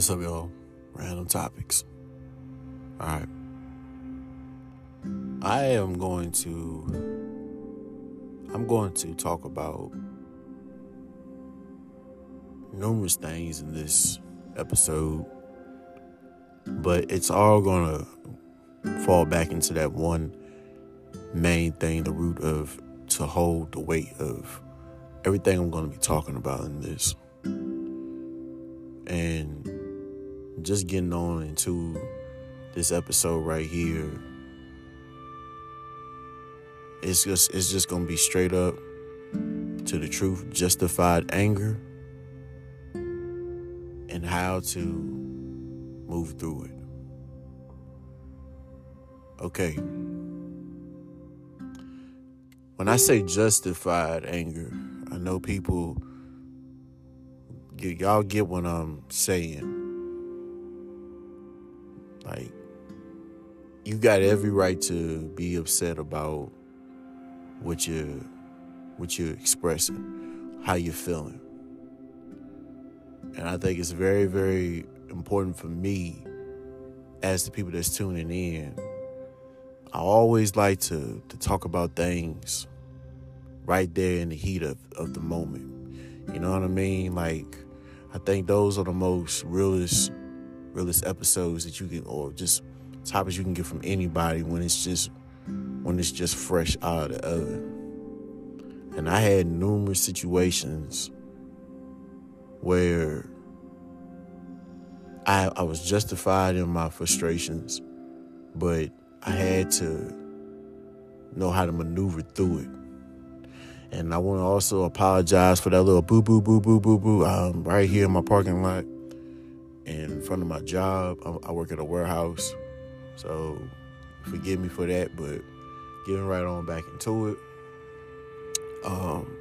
What's up, y'all? Random topics. All right. I am going to. I'm going to talk about numerous things in this episode, but it's all going to fall back into that one main thing the root of to hold the weight of everything I'm going to be talking about in this. And just getting on into this episode right here. It's just it's just gonna be straight up to the truth, justified anger, and how to move through it. Okay. When I say justified anger, I know people y'all get what I'm saying. You got every right to be upset about what you what you're expressing, how you're feeling. And I think it's very, very important for me as the people that's tuning in. I always like to to talk about things right there in the heat of, of the moment. You know what I mean? Like I think those are the most realest realest episodes that you can or just topics you can get from anybody when it's just when it's just fresh out of the oven. And I had numerous situations where I I was justified in my frustrations, but I had to know how to maneuver through it. And I want to also apologize for that little boo boo boo boo boo boo um, right here in my parking lot in front of my job. I, work at a warehouse, so forgive me for that. But getting right on back into it. Um,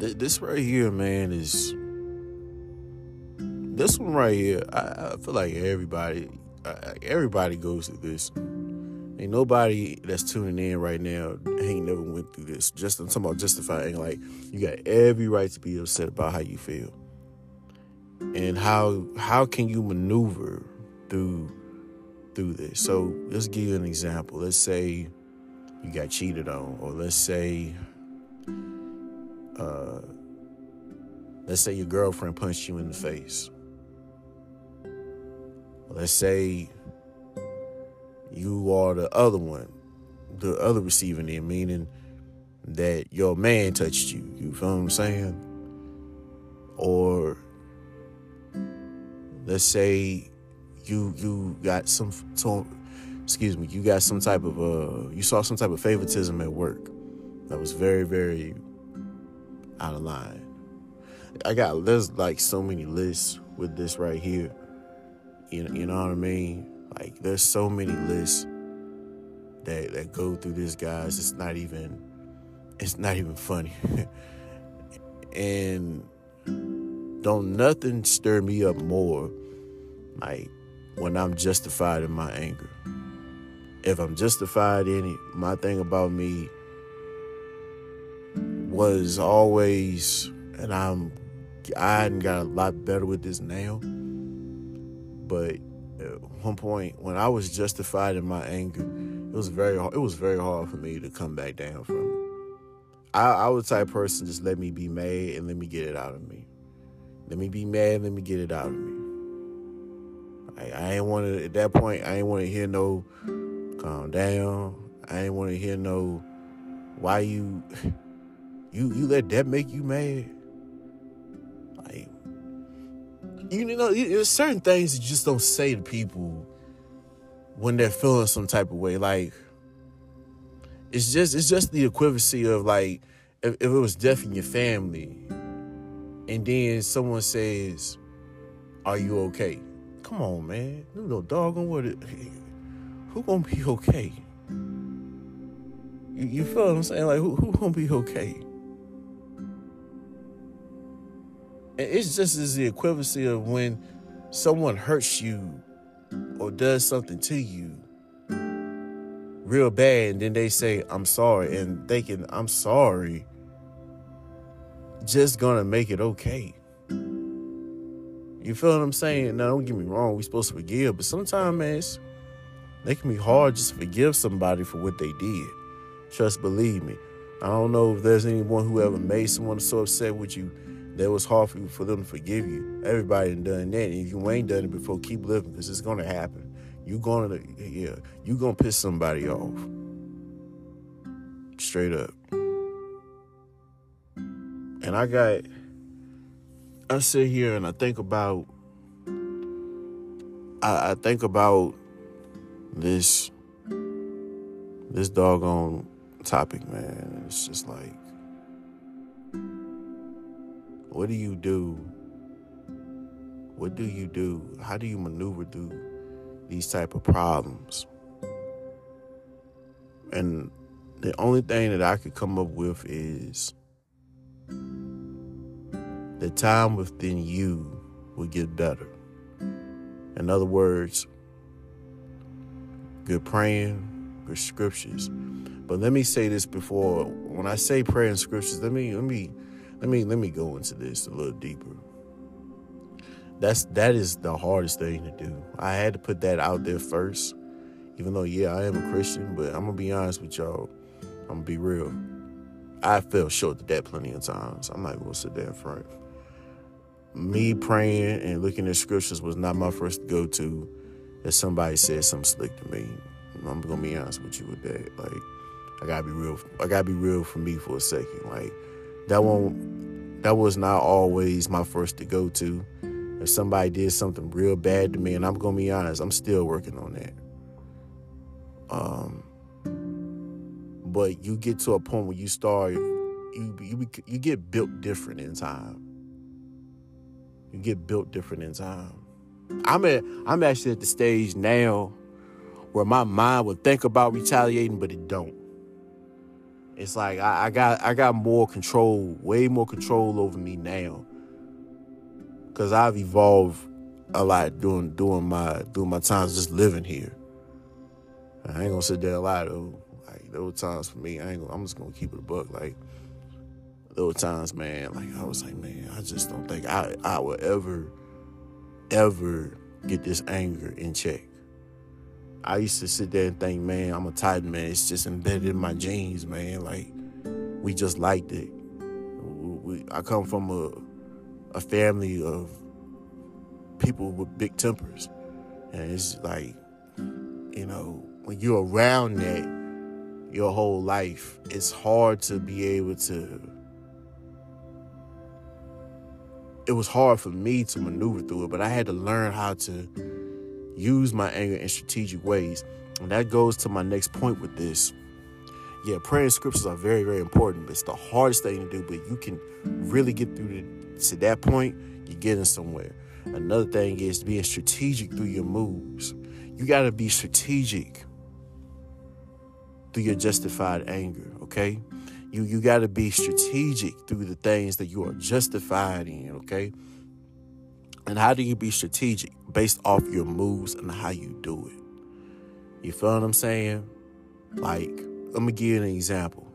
th- this right here, man, is this one right here. I, I feel like everybody, uh, everybody goes through this. Ain't nobody that's tuning in right now ain't never went through this. Just I'm talking about justifying. Like you got every right to be upset about how you feel and how how can you maneuver through through this. So let's give you an example. Let's say you got cheated on or let's say uh let's say your girlfriend punched you in the face. Let's say you are the other one the other receiving end meaning that your man touched you. You feel what i'm saying? Or let's say you you got some, excuse me you got some type of uh you saw some type of favoritism at work that was very very out of line. I got there's like so many lists with this right here. You know, you know what i mean? Like there's so many lists that that go through this guys. It's not even it's not even funny. And don't nothing stir me up more like when I'm justified in my anger. If I'm justified in it, my thing about me was always, and I'm, I hadn't got a lot better with this now. But at one point, when I was justified in my anger, it was very, it was very hard for me to come back down from it. I, I was type person just let me be mad and let me get it out of me. Let me be mad. Let me get it out of me. I, I ain't want to at that point. I ain't want to hear no calm down. I ain't want to hear no why you you you let that make you mad. Like you know, there's certain things you just don't say to people when they're feeling some type of way. Like it's just it's just the equivalency of like if, if it was death in your family and then someone says, Are you okay? Come on, man. Know, doggone what it who gonna be okay? You, you feel what I'm saying? Like who who gonna be okay? And it's just as the equivalency of when someone hurts you or does something to you real bad and then they say i'm sorry and thinking i'm sorry just gonna make it okay. You feel what I'm saying? Now, don't get me wrong, we supposed to forgive, but sometimes, man, it can be hard just to forgive somebody for what they did. Trust, believe me. I don't know if there's anyone who ever made someone so upset with you that it was hard for, you, for them to forgive you. Everybody done that. And if you ain't done it before, keep living because it's gonna happen. You gonna yeah, you gonna piss somebody off. Straight up. And I got I sit here and I think about I, I think about this this doggone topic, man. It's just like what do you do? What do you do? How do you maneuver through these type of problems? And the only thing that I could come up with is the time within you will get better. In other words, good praying, good scriptures. But let me say this before when I say prayer and scriptures, let me let me let me let me go into this a little deeper. That's that is the hardest thing to do. I had to put that out there first. Even though yeah, I am a Christian, but I'm gonna be honest with y'all. I'm gonna be real. I fell short of that plenty of times. I'm not gonna sit there in front. Me praying and looking at scriptures was not my first go to. If somebody said something slick to me, I'm gonna be honest with you with that. Like, I gotta be real. I gotta be real for me for a second. Like, that won't that was not always my first to go to. If somebody did something real bad to me, and I'm gonna be honest, I'm still working on that. Um, but you get to a point where you start, you you you get built different in time. You get built different in time. I'm at I'm actually at the stage now where my mind would think about retaliating, but it don't. It's like I, I got I got more control, way more control over me now. Cause I've evolved a lot doing doing my doing my times just living here. I ain't gonna sit there a lot though. Like there were times for me, I ain't gonna, I'm just gonna keep it a buck. Like there were times, man, like I was like, man, I just don't think I I will ever, ever get this anger in check. I used to sit there and think, man, I'm a Titan, man. It's just embedded in my genes, man. Like, we just liked it. We, I come from a, a family of people with big tempers. And it's like, you know, when you're around that your whole life, it's hard to be able to. It was hard for me to maneuver through it, but I had to learn how to use my anger in strategic ways. And that goes to my next point with this. Yeah, prayer and scriptures are very, very important. It's the hardest thing to do, but you can really get through to, to that point, you're getting somewhere. Another thing is being strategic through your moves. You got to be strategic through your justified anger, okay? You you got to be strategic through the things that you are justified in, okay? And how do you be strategic? Based off your moves and how you do it. You feel what I'm saying? Like, let me give you an example.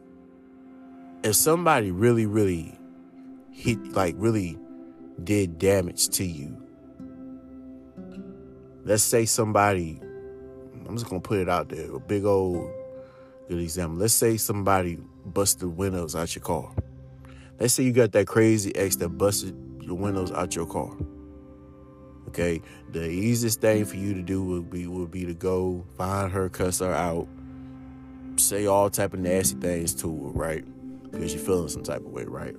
If somebody really, really hit, like, really did damage to you, let's say somebody, I'm just gonna put it out there, a big old good example. Let's say somebody busted windows out your car. Let's say you got that crazy ex that busted the windows out your car. Okay, the easiest thing for you to do would be would be to go find her, cuss her out, say all type of nasty things to her, right? Because you're feeling some type of way, right?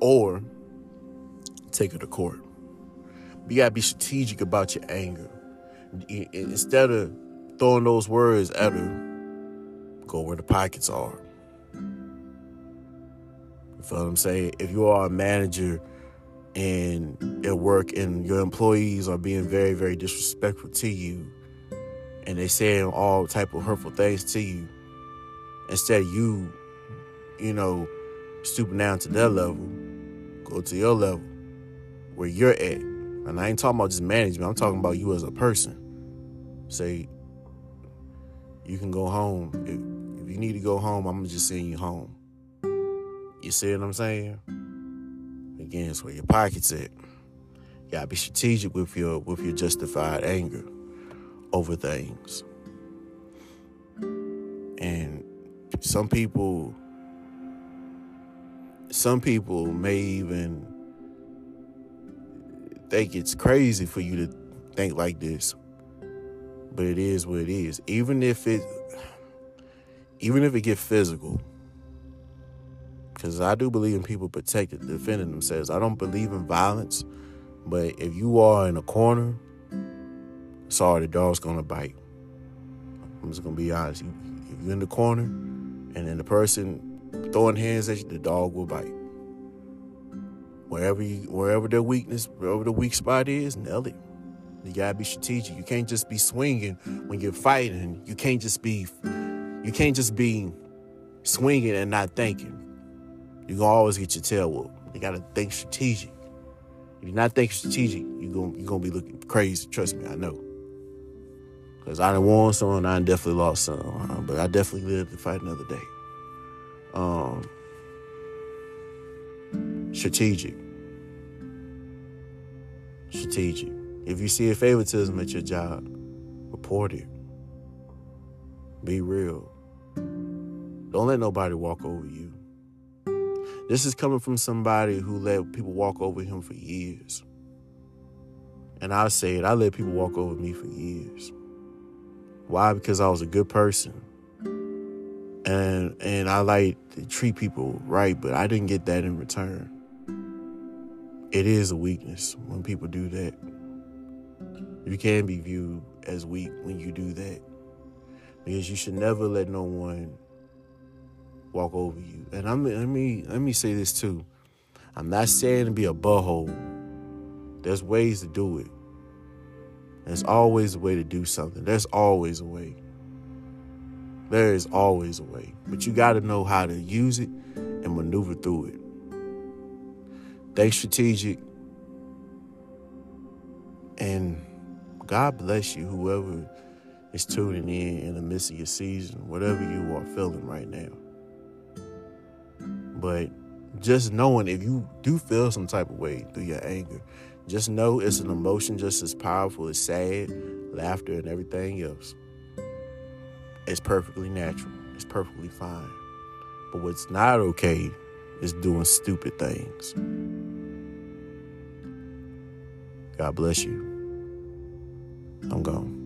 Or take her to court. You gotta be strategic about your anger. Instead of throwing those words at her, go where the pockets are. You feel what I'm saying? If you are a manager and at work and your employees are being very very disrespectful to you and they saying all type of hurtful things to you instead of you you know stooping down to their level go to your level where you're at and i ain't talking about just management i'm talking about you as a person say you can go home if, if you need to go home i'm just send you home you see what i'm saying Again, it's where your pocket's at. You gotta be strategic with your with your justified anger over things. And some people some people may even think it's crazy for you to think like this. But it is what it is. Even if it even if it get physical. Because I do believe in people protecting, defending themselves. I don't believe in violence. But if you are in a corner, sorry, the dog's gonna bite. I'm just gonna be honest. You, if you're in the corner and then the person throwing hands at you, the dog will bite. Wherever you, wherever their weakness, wherever the weak spot is, nail it. You gotta be strategic. You can't just be swinging when you're fighting. You can't just be, you can't just be swinging and not thinking. You gonna always get your tail whooped. You gotta think strategic. If you're not thinking strategic, you're gonna you're gonna be looking crazy. Trust me, I know. Cause I done won some, and I definitely lost some, uh, but I definitely lived to fight another day. Um, strategic. Strategic. If you see a favoritism at your job, report it. Be real. Don't let nobody walk over you. This is coming from somebody who let people walk over him for years. And I say it, I let people walk over me for years. Why? Because I was a good person. And and I like to treat people right, but I didn't get that in return. It is a weakness when people do that. You can be viewed as weak when you do that. Because you should never let no one walk over you. And I'm let me let me say this too. I'm not saying to be a butthole. There's ways to do it. There's always a way to do something. There's always a way. There is always a way. But you got to know how to use it and maneuver through it. Stay strategic. And God bless you, whoever is tuning in in the midst of your season, whatever you are feeling right now. But just knowing if you do feel some type of way through your anger, just know it's an emotion just as powerful as sad, laughter, and everything else. It's perfectly natural. It's perfectly fine. But what's not okay is doing stupid things. God bless you. I'm gone.